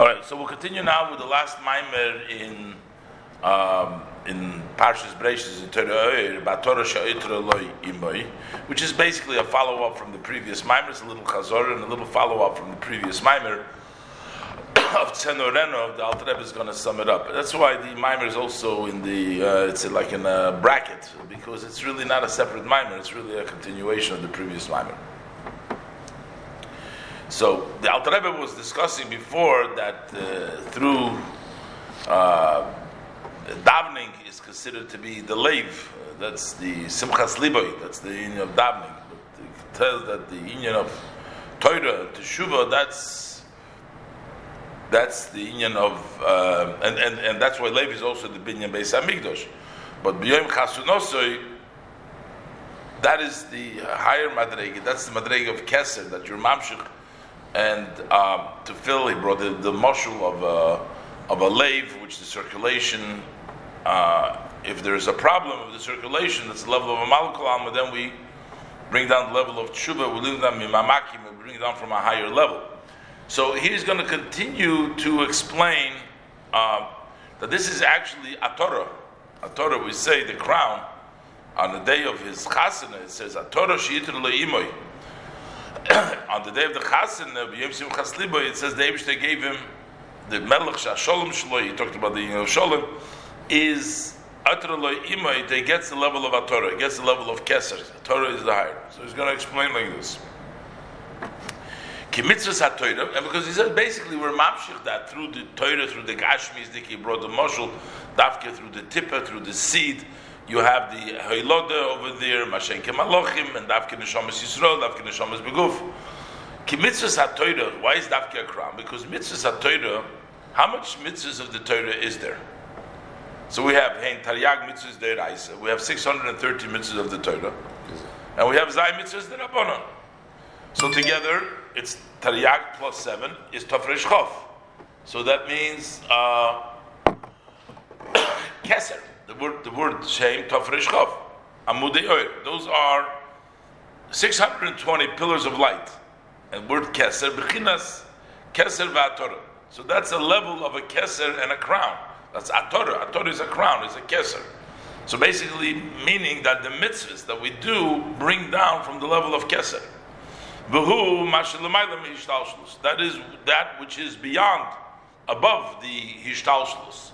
All right, so we'll continue now with the last mimer in um, in Parshas Breishis in Torah Imoy, which is basically a follow up from the previous mimer. It's a little chazor and a little follow up from the previous mimer of Tzenoreno. The Alter Rebbe is going to sum it up. That's why the mimer is also in the uh, it's like in a bracket because it's really not a separate mimer. It's really a continuation of the previous mimer. So the Alter Rebbe was discussing before that uh, through uh, davening is considered to be the lave. Uh, that's the simchas liboy. That's the union of davening. But it tells that the union of Torah teshuva. That's that's the union of uh, and, and and that's why lave is also the binyan beis hamikdash. But b'yom chasunosoi. That is the higher madrega. That's the madrega of keser that your mamshich and um, to fill, he brought the, the of a, of a lave, which the circulation, uh, if there's a problem of the circulation, that's the level of a malakal alma, then we bring down the level of tshuva, we bring down mimamakim, we bring it down from a higher level. So he's going to continue to explain uh, that this is actually a Torah. A Torah, we say the crown, on the day of his chasana, it says, a Torah she'itr le'imoy on the day of the Chasen, uh, Yom Simchas Libo, it says the Eibushter gave him the Melech Shalom Shloi. He talked about the you know, Shalom is Atraloi Imay. He gets the level of a. He gets the level of Keser. Torah is the higher. So he's going to explain like this. Kimitzvahs HaTorah, and because he says basically we're mamshich that through the Torah, through the Gashmis, he brought the Moshul, Dafke through the Tippa, through the seed, you have the Hoylode over there, Mashen Kemalochim, and Davke Neshamas Yisrael, Davke Neshamas Beguf. Ki mitzvahs ha why is Davke a crown? Because mitzvahs ha how much mitzvahs of the Torah is there? So we have Hein Taryag mitzvahs deraisa, we have 630 mitzvahs of the Torah, and we have Zay mitzvahs derabanan. So together, it's Taryag plus 7 is Tafresh Chof. So that means uh, Keser the word the word shame tafresh chav amudei oir. Those are 620 pillars of light, and word keser bechinas keser va'atorah. So that's a level of a keser and a crown. That's atorah. Atorah is a crown. It's a keser. So basically, meaning that the mitzvahs that we do bring down from the level of keser. That is that which is beyond, above the hishtalshlus.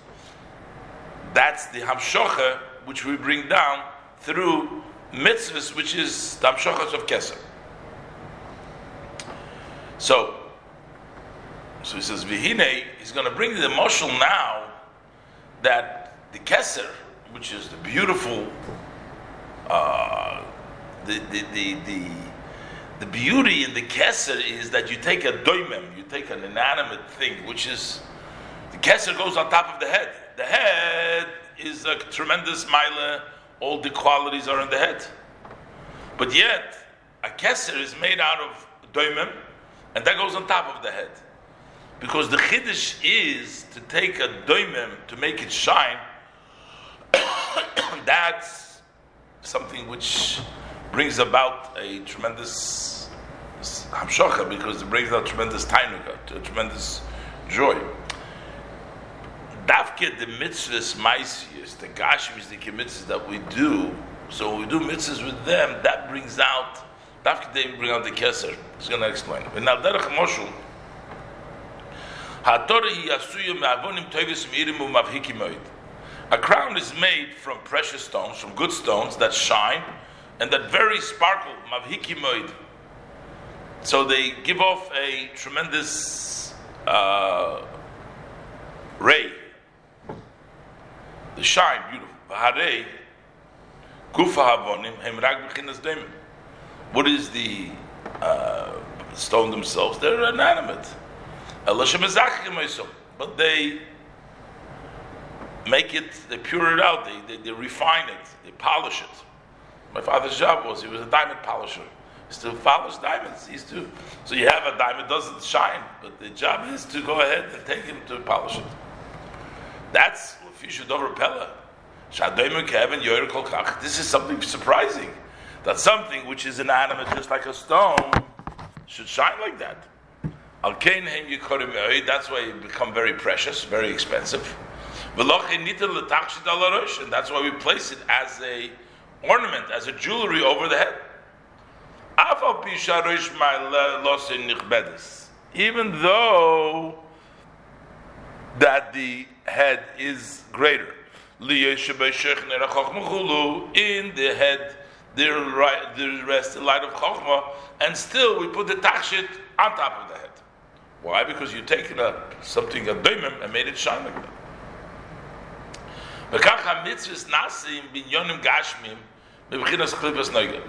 That's the hamshocha which we bring down through mitzvahs, which is the hamshochas of keser. So, so he says, Vihine, he's going to bring the emotional now that the keser, which is the beautiful, uh, the, the, the, the, the beauty in the keser is that you take a doimem, you take an inanimate thing, which is, the keser goes on top of the head the head is a tremendous mile. All the qualities are in the head. But yet, a keser is made out of doimim, and that goes on top of the head. Because the chiddush is to take a doimim to make it shine. That's something which brings about a tremendous hamshocha because it brings out tremendous tainuga, a tremendous joy. Dafke the mitzvahs maisius, the gashmis, the mitzvahs that we do. So we do mitzvahs with them, that brings out. Dafke they bring out the keser. He's going to explain. In Alderach Moshul, a crown is made from precious stones, from good stones that shine and that very sparkle, mavhikimoid. So they give off a tremendous uh, ray the shine, beautiful. V'harei kufa havonim hemrag b'chinas What is the uh, stone themselves? They're inanimate. But they make it, they pure it out, they, they, they refine it, they polish it. My father's job was he was a diamond polisher. He still polish diamonds. He's to so you have a diamond doesn't shine, but the job is to go ahead and take him to polish it. That's this is something surprising. That something which is inanimate, just like a stone, should shine like that. Al that's why it become very precious, very expensive. And that's why we place it as a ornament, as a jewelry over the head. Even though that the head is greater. In the head there, rests the light of Chokhmah, and still we put the tachshit on top of the head. Why? Because you've taken a, something, a doimim, and made it shine like that.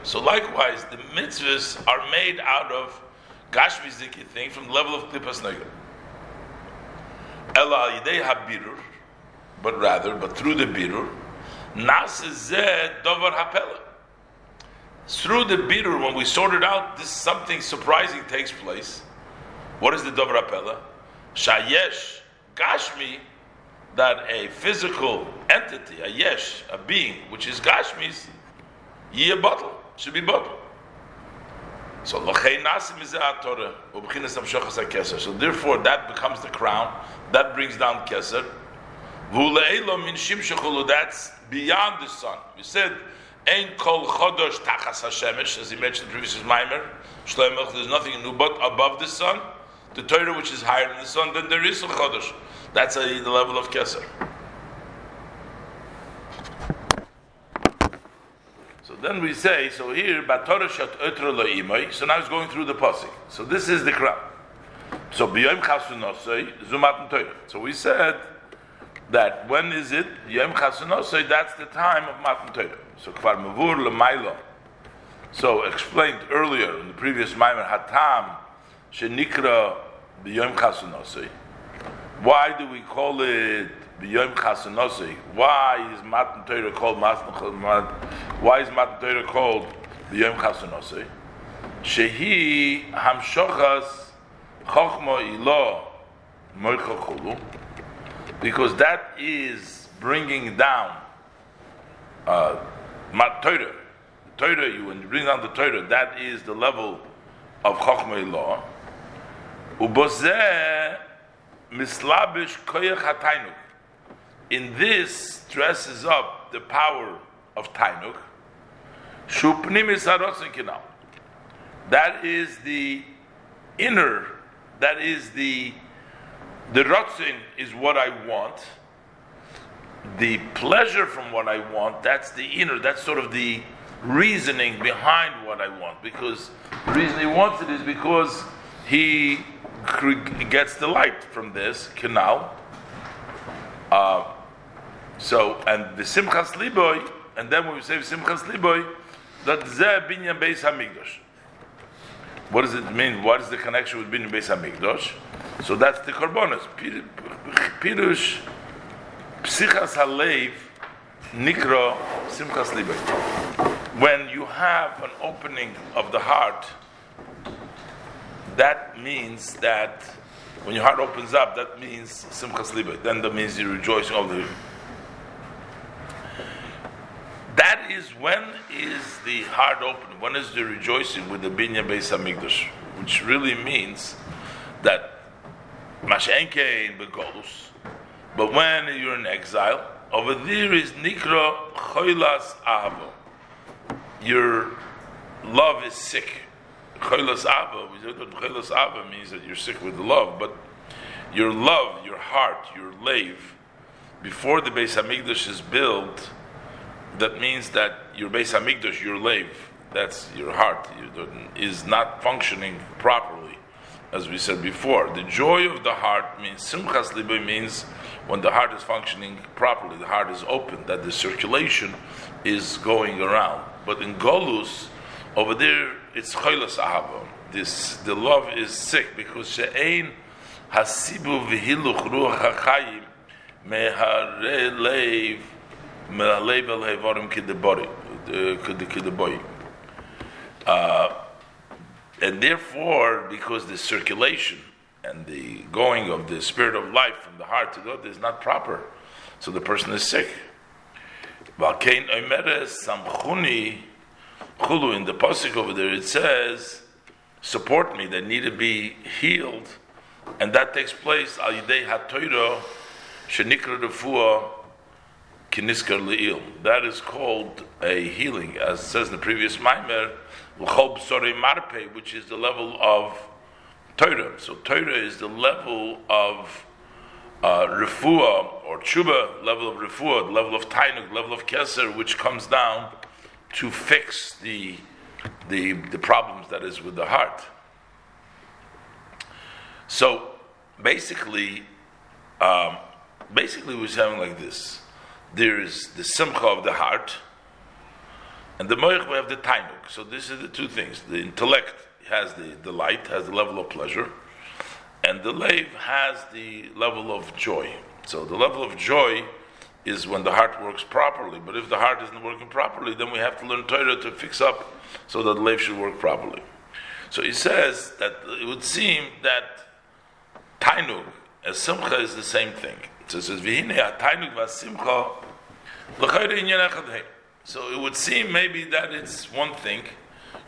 So likewise, the mitzvahs are made out of gashmi thing from the level of klipas noigel. Ela yidei habirur, but rather, but through the birur, nasizeh dovar hapela. Through the birur, when we sorted out this something surprising takes place. What is the dovar hapela? Shayesh gashmi, that a physical entity, a yesh, a being, which is gashmis, ye bottle, should be bottle. So So therefore, that becomes the crown. That brings down keser. That's beyond the sun. We said, Ein kol chodosh tachas hashemesh, as he mentioned previously, the previous there's nothing new but above the sun. The Torah, which is higher than the sun, then there is a chodosh. That's a, the level of keser. Then we say, so here, Batorah Shat Otra Lo'imoi, so now it's going through the Pasik. So this is the crown. So B'yom Chasunosoi, Zumat Torah. So we said that when is it? Yom Chasunosoi, that's the time of Matan Torah. So Kvar Mavur L'maylo. So explained earlier in the previous Maimer, Hatam Shenikra B'yom Chasunosoi. Why do we call it B'yom. Why is Matan Torah called? Why is Matan Torah called B'yom Chasanosi? Shehi Hamshochas Chochma Ilo Moicha Chulu. Because that is bringing down uh, Mat Torah. Torah, you when you bring down the Torah, that is the level of Chochma Ilo. Ubozeh mislabish koyach hatainuk in this dresses up the power of Tainuk. That is the inner, that is the the rotzin is what I want. The pleasure from what I want, that's the inner, that's sort of the reasoning behind what I want. Because the reason he wants it is because he gets delight from this canal. Uh, so, and the Simchas Liboy, and then when we say Simchas Liboy, that Zeh Binyan Beis Hamikdash. What does it mean? What is the connection with Binyan Beis Hamikdash? So that's the Korbanos. Pirush Psichas Halev Nikro Simchas Liboy. When you have an opening of the heart, that means that when your heart opens up, that means Simchas Liboy. Then that means you're rejoicing over the that is when is the heart open? When is the rejoicing with the binya beis hamikdash? Which really means that mashenke in begolus, but when you're in exile, over there is nikra choilas avo. Your love is sick. Choilas avo. Choilas avo means that you're sick with love, but your love, your heart, your lave, before the Beis Hamikdash is built that means that your Beis Hamikdash, your lave, that's your heart, is not functioning properly, as we said before. The joy of the heart means Simchas Libe means when the heart is functioning properly, the heart is open, that the circulation is going around. But in Golus, over there, it's Choilas Ahava. This the love is sick because she'ein hasibu v'hiluch ruach hachayim mehare leiv uh, and therefore, because the circulation and the going of the spirit of life from the heart to God is not proper, so the person is sick. In the pasuk over there, it says, "Support me." That need to be healed and that takes place al yidei hatoiro shenikra refuah kiniskar le'il. That is called a healing, as it says in the previous Maimer, l'chol b'sorei marpe, which is the level of Torah. So Torah is the level of uh, refuah or tshuva, level of refuah, level of tainuk, level of keser, which comes down to fix the, the, the problems that is with the heart. So basically, um, basically we're saying like this. There is the simcha of the heart, and the moich we have the tainuk. So these are the two things. The intellect has the delight, has the level of pleasure, and the lave has the level of joy. So the level of joy is when the heart works properly. But if the heart isn't working properly, then we have to learn Torah to fix up so that the lave should work properly. So he says that it would seem that tainuk as Simcha is the same thing. So it would seem maybe that it's one thing,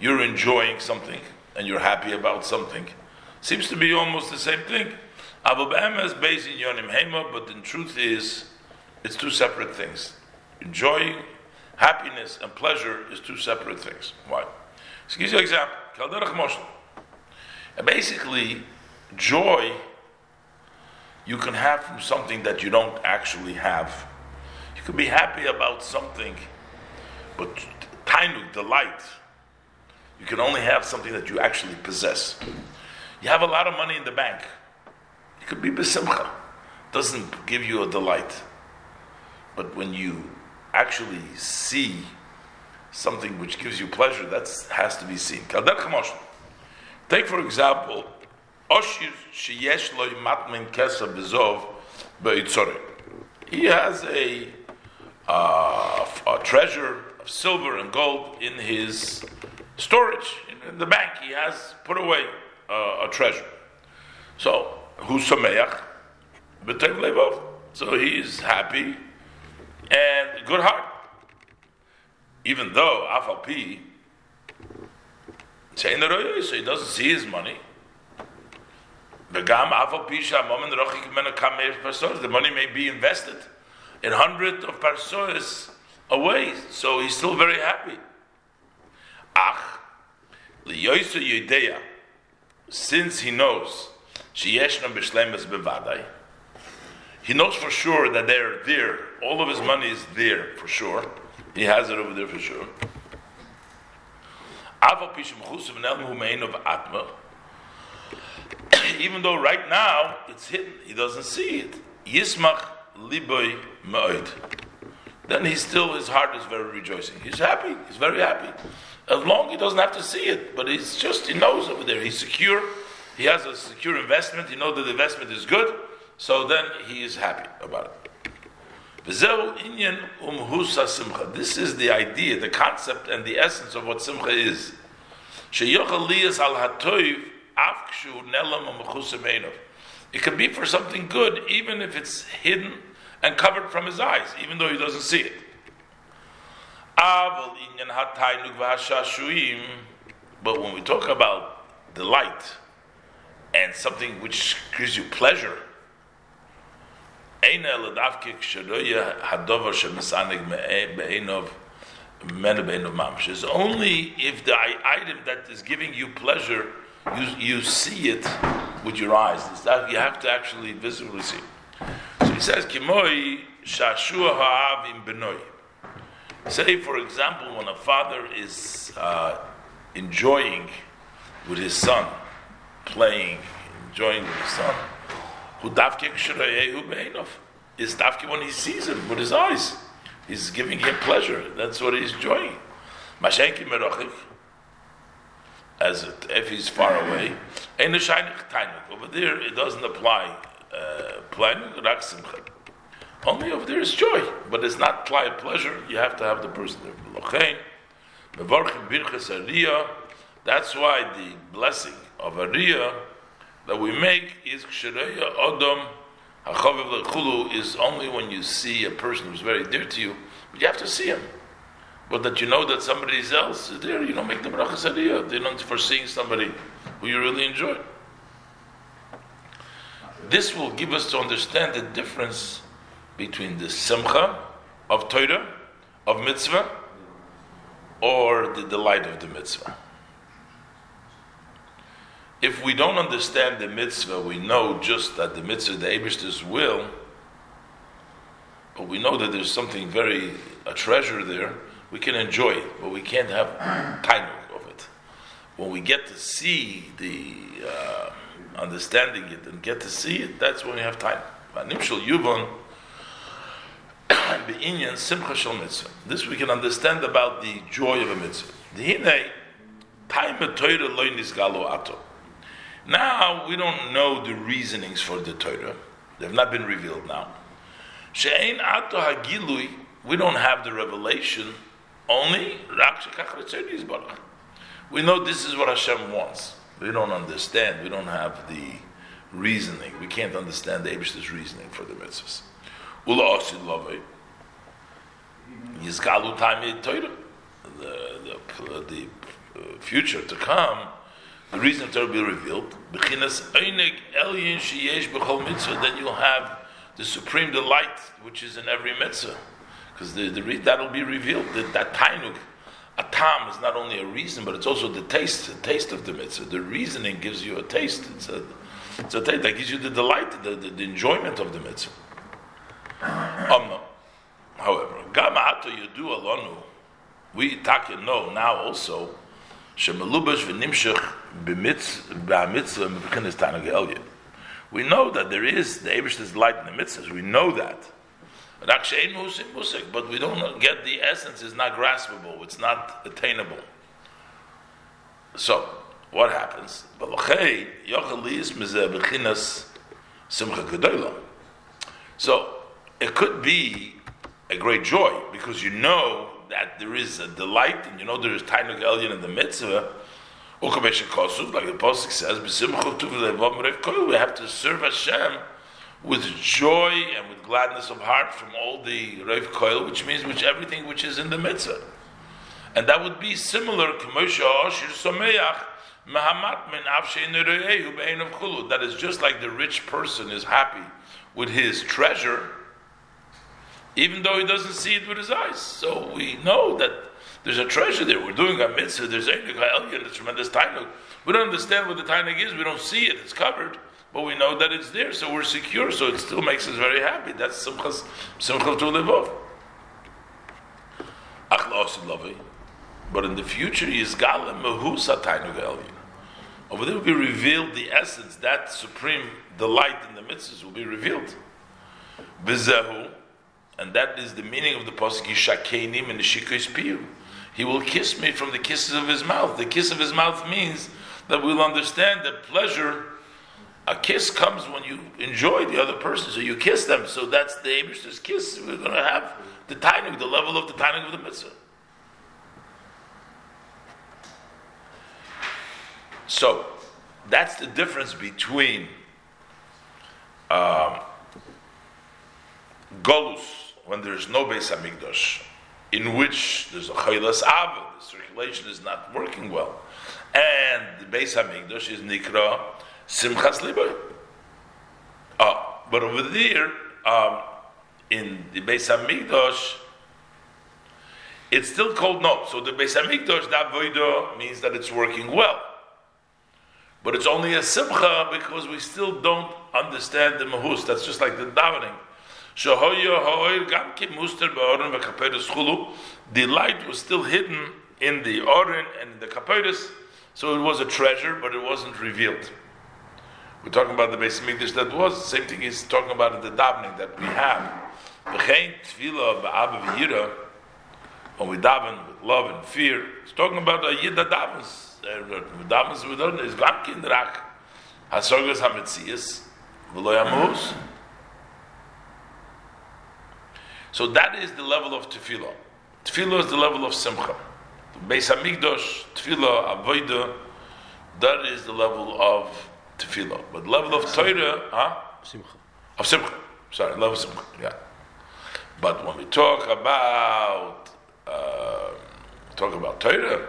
you're enjoying something and you're happy about something. Seems to be almost the same thing. Abu is based in Yonim Hema, but the truth is, it's two separate things. Enjoying happiness and pleasure is two separate things. Why? So give you an example. Basically, joy you can have from something that you don't actually have. You can be happy about something, but tainuk, delight, you can only have something that you actually possess. You have a lot of money in the bank. You could be besimcha. Doesn't give you a delight. But when you actually see something which gives you pleasure, that has to be seen. Take, for example, Oshir sheyesh lo matmin kesa bezov be'itzore. He has a, uh, a treasure of silver and gold in his storage in the bank. He has put away uh, a treasure. So who's sameach? B'tev levov. So he is happy and good heart. Even though afal so he doesn't see his money. The money may be invested in hundreds of parsois away, so he's still very happy. Ach, since he knows he knows for sure that they're there. All of his money is there for sure. He has it over there for sure. Even though right now it's hidden, he doesn't see it. Yismach liboy ma'od. Then he still, his heart is very rejoicing. He's happy. He's very happy. As long he doesn't have to see it, but he's just, he knows over there. He's secure. He has a secure investment. He knows that the investment is good. So then he is happy about it. This is the idea, the concept, and the essence of what simcha is. It can be for something good, even if it's hidden and covered from his eyes, even though he doesn't see it. But when we talk about delight and something which gives you pleasure, it's only if the item that is giving you pleasure you, you see it with your eyes. That, you have to actually visibly see. So he says, Kimoi shashua ha'avim benoi. Say, for example, when a father is uh, enjoying with his son, playing, enjoying with his son, is davke when he sees him with his eyes. He's giving him pleasure. That's what he's enjoying. Mashenki as if he's far away. Over there, it doesn't apply. Uh, Only over there is joy, but it's not pleasure. You have to have the person there. That's why the blessing of Ariya that we make is Odom is only when you see a person who's very dear to you, but you have to see him but that you know that somebody else is there, you don't make the bracha sadiyah. They're not foreseeing somebody who you really enjoy. This will give us to understand the difference between the simcha of Torah, of mitzvah, or the delight of the mitzvah. If we don't understand the mitzvah, we know just that the mitzvah, the Abish's will, but we know that there's something very, a treasure there, we can enjoy it, but we can't have time of it. When we get to see the, uh, understanding it and get to see it, that's when we have time. This we can understand about the joy of a mitzvah. Now we don't know the reasonings for the Torah; they've not been revealed now. We don't have the revelation. Only we know this is what Hashem wants. We don't understand. We don't have the reasoning. We can't understand the Abish's reasoning for the mitzvahs. Ula osid lovei. Yizgalu time Torah. The, the, the uh, future to come, the reason will be revealed. Bechinas einig elyin sheyesh b'chol mitzvah. Then you'll have the supreme delight which is in every mitzvah, because the, the that will be revealed. That, that tainuk a tam is not only a reason, but it's also the taste, the taste of the mitzvah. The reasoning gives you a taste. It's a, it's a taste that gives you the delight, the, the, the enjoyment of the mitzvah. Um, however, gama you do alonu. We take know now also. Tanag We know that there is the Abish's light in the mitzvahs. We know that. But we don't get the essence, is not graspable, it's not attainable. So, what happens? So, it could be a great joy because you know that there is a delight and you know there is Tainuk Elyon in the mitzvah. Like the Pasuk says, we have to serve Hashem with joy and with gladness of heart from all the Rav Koil, which means which everything which is in the mitzvah. And that would be similar that is just like the rich person is happy with his treasure, even though he doesn't see it with his eyes. So we know that there's a treasure there. We're doing a mitzvah, there's a tremendous tainuk. We don't understand what the tainuk is, we don't see it, it's covered but we know that it's there, so we're secure. So it still makes us very happy. That's simchas simchas to live off. But in the future, Yizgalem Mehusa Tainu Over there will be revealed the essence, that supreme delight in the mitzvahs will be revealed. Bizehu, and that is the meaning of the pasuk Yishakenim and the Shikois Piyu. He will kiss me from the kisses of his mouth. The kiss of his mouth means that we'll understand that pleasure a kiss comes when you enjoy the other person, so you kiss them. So that's the Abish's kiss. We're going to have the timing, the level of the timing of the mitzvah. So that's the difference between um, Golus, when there's no Beis Hamikdash, in which there's a Chaylas Ava, the circulation is not working well, and the Beis Hamikdash is Nikra Simchas Liboy. Oh, but over there, um, in the Beis Hamikdash, it's still called no. So the Beis Hamikdash, that voido means that it's working well. But it's only a simcha because we still don't understand the mahus. That's just like the davening. The light was still hidden in the orin and in the kaperis, so it was a treasure, but it wasn't revealed. We're talking about the Beis Hamikdash that was. The same thing he's talking about the davening that we have. V'chein tefillah ba'ava v'yira, when we daven with love and fear, he's talking about a yid that davens. Davens with is gamkin rak, hasorgas hametzias, v'lo yamos. So that is the level of tefillah. Tefillah is the level of simcha. Beis Hamikdash, tefillah, avodah, that is the level of tefillah. But level of Torah, huh? Simcha. Of Simcha. Sorry, level of Simcha. Yeah. But when we talk about uh, talk about Torah,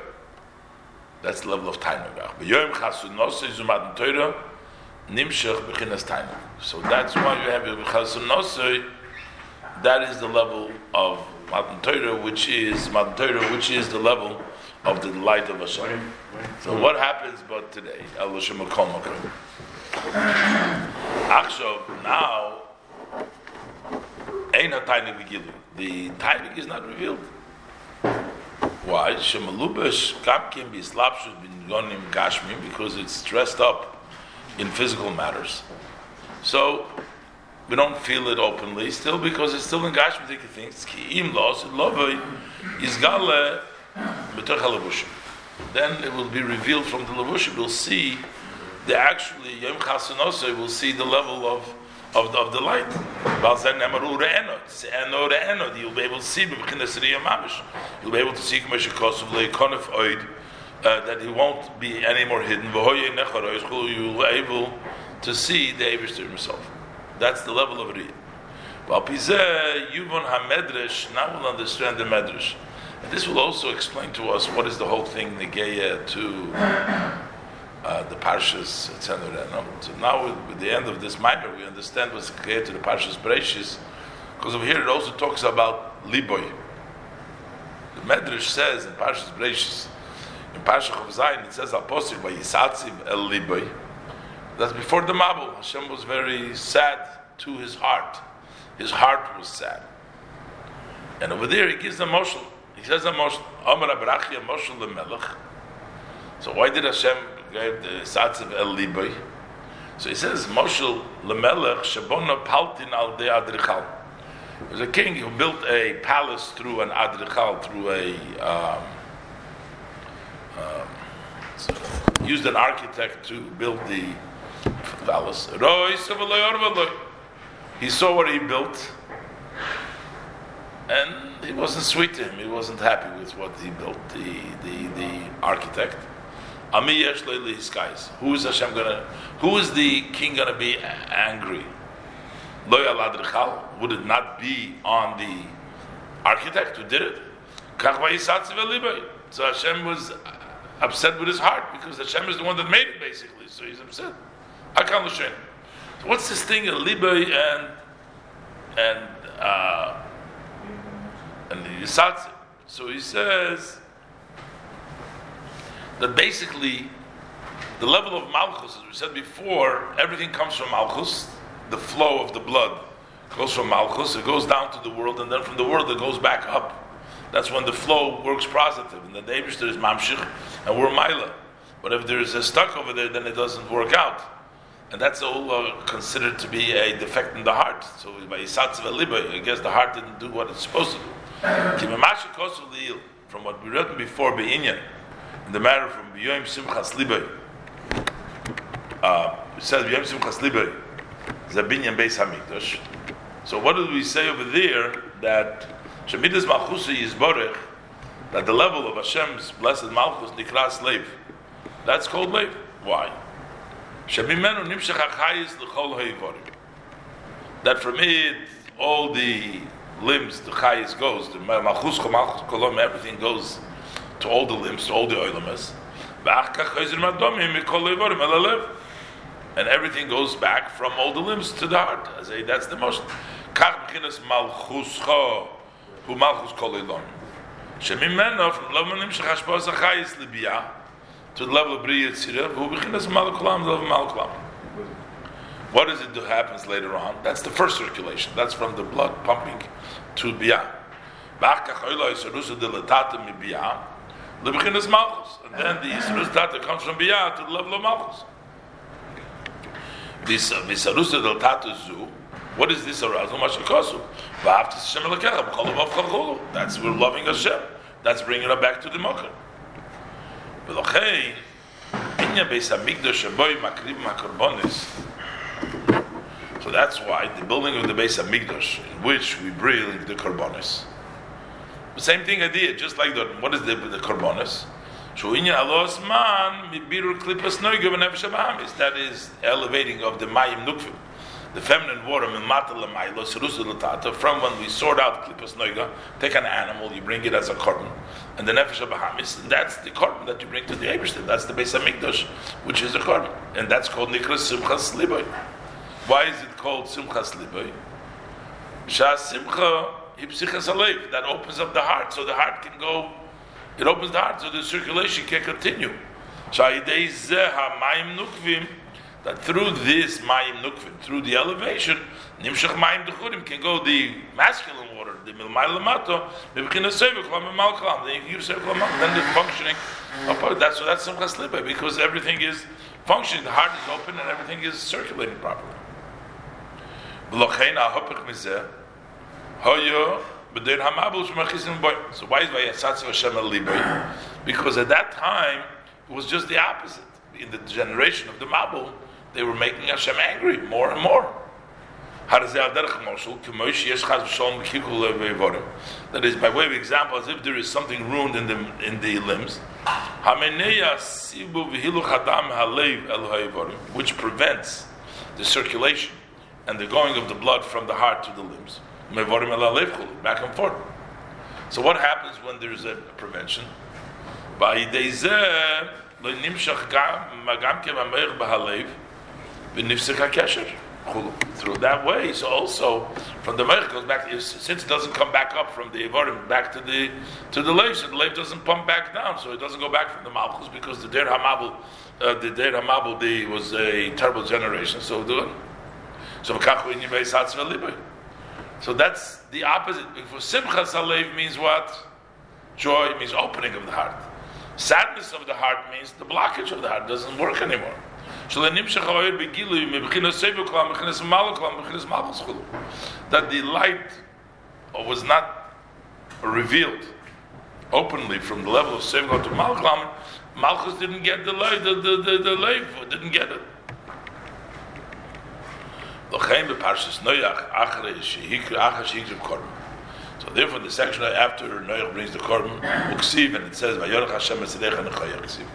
that's the level of Tainugach. But Yom Chasunosei Zumat Torah, nimshach b'chinas. So that's why you have your chasun That is the level of Matan Torah, which is Matan Torah, which is the level of the light of Hashem. So what happens but today? Achshov now, ain't a tiny begilu. The tiny is not revealed. Why? Shemalubesh kapkim bislapshus bin yonim gashmim because it's dressed up in physical matters. So we don't feel it openly still because it's still in gashmitic things. Ki im los lovei is gale Then it will be revealed from the levushim. We'll see the actually yom chasanosay. We'll see the level of of the, of the light. You'll be able to see You'll be able to see uh, that he won't be any more hidden. You'll be able to see the Abishter himself. That's the level of Riyah. Yuvon HaMedrash, now we'll understand the Medrash. This will also explain to us what is the whole thing Negeya to uh, the Parshas, etc. So now, with, the end of this minor, we understand what's Negeya to the Parshas Bereshis, because over here it also talks about Liboy. The Medrash says in Parshas Bereshis, in Parshas Zayin, it says Apostle by Yisatziv El Liboy. That's before the Mabul. Hashem was very sad to his heart. His heart was sad. And over there he gives the moshel. Says Amar Abrachia moshel lemelech. So why did Hashem give the Satz of El Liboy? So he says, Moshel lemelech shabona paltin al de adrichal. There's a king who built a palace through an adrichal, through a um, um, used an architect to build the palace. He saw what he built, and it wasn't sweet to him. He wasn't happy with what he built, the, the, the architect. Who is Hashem gonna? Who is the king gonna be angry? Would it not be on the architect who did it? So Hashem was upset with his heart because Hashem is the one that made it, basically. So he's upset. L'shem. So what's this thing of libay and and uh, and the yisatz? So he says that basically the level of malchus, as we said before, everything comes from malchus. The flow of the blood goes from malchus, it goes down to the world, and then from the world it goes back up. That's when the flow works positive. and then the Abishter is mamshich, and we're mila. But if there is a stuck over there, then it doesn't work out and that's all uh, considered to be a defect in the heart. So by Yisatz Liba, I guess the heart didn't do what it's supposed to do. From what we read before, Be'inyan, in the matter from B'yoim Simchas Liba, uh, it says B'yoim Simchas Liba, Zabinyan Beis Hamikdash. So what did we say over there? That Shemidas Malchusi is Borech, that the level of Hashem's blessed Malchus, Nikra slave, that's called Lev. Why? Shabimen's the Khalh. That from it, all the limbs, the chayis goes, the malchus kolom, everything goes to all the limbs, to all the oilamas. And everything goes back from all the limbs to the heart. I say that's the b'chinas hu malchus kol oilam. Shemimeno, from libiyah, to the level of Bria Tzira, who bechinas Malakulam, the level of Malakulam. What does it do happens later on? That's the first circulation. That's from the blood pumping to biyah. And then the isrus tata comes from biyah to the level of malchus. This visarusa del tata zu. What is this arousal? Mashakasu. Va'afta That's we're loving Hashem. That's bringing her back to the mocker. V'lochei inya beis hamikdash shaboy makrib makarbonis so that's why the building of the base of Migdosh, in which we bring the korbanos. The same thing idea, just like the what is the the korbanos? That is elevating of the mayim nukvim. the feminine water from when we sort out klipas noiga, take an animal, you bring it as a korban, and the nefesh of Bahamis, that's the korban that you bring to the Eberstein. That's the base of Mikdash, which is the korban, and that's called nikras simchas liboy. Why is it called simchas liboy? Shas simcha hipsichas alev that opens up the heart, so the heart can go. It opens the heart, so the circulation can continue. Shayidei zeh hamayim nukvim that through this mayim nukvim, through the elevation, nimshach mayim dechurim can go the masculine water, the milmay lamato, mebchina sevik lamim malkalam, then you lamim, then the functioning. That's so that's simchas liba because everything is functioning, the heart is open and everything is circulating properly. V'lochein ahopich mizeh, hoyo b'deir hamabul shemachizim boy. So why is vayasatz Hashem al Because at that time it was just the opposite. In the generation of the Mabul, they were making Hashem angry more and more. That is by way of example, as if there is something ruined in the in the limbs, which prevents the circulation and the going of the blood from the heart to the limbs, back and forth. So what happens when there is a prevention? By through that way, so also from the Meich goes back since it doesn't come back up from the Evarim back to the to the Lev, so the Lev doesn't pump back down, so it doesn't go back from the Malchus because the Der Hamabel uh, the Der Hamabel the, was a terrible generation, so it. So that's the opposite. For Simchas Alev means what? Joy means opening of the heart. Sadness of the heart means the blockage of the heart doesn't work anymore. That the light was not revealed openly from the level of Sevukah to Malchus. Malchus didn't get the light, the, the, the, the life, didn't get it. So therefore, the section after Noach brings the korban, uksiv, and it says, "Vayorach Hashem etzedech nechayach ksiv."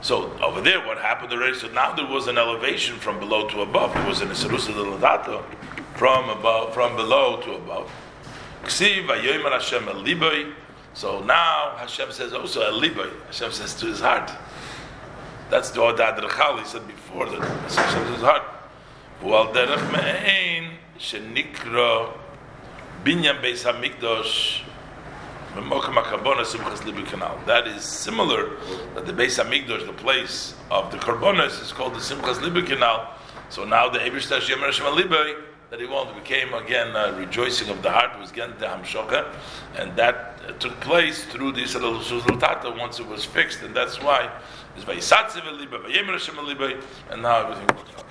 So over there, what happened already? So now there was an elevation from below to above. There was an Isarusa Ladato from above, from below to above. Hashem So now Hashem says also Eliboy. Hashem says to his heart. That's the Odad Rechal he said before says to his heart. Ual derech me'ein shenikra binyan beis hamikdosh that is similar that the Beis Hamikdash, the place of the Karbonis, is called the Simchas Libi Canal. So now the Yemer Hashem Libi, that he won't became again a rejoicing of the heart was again the and that took place through the Israel Suzlutata once it was fixed, and that's why it's by Satziv Libi, by Yemer Hashem Libi, and now everything works out.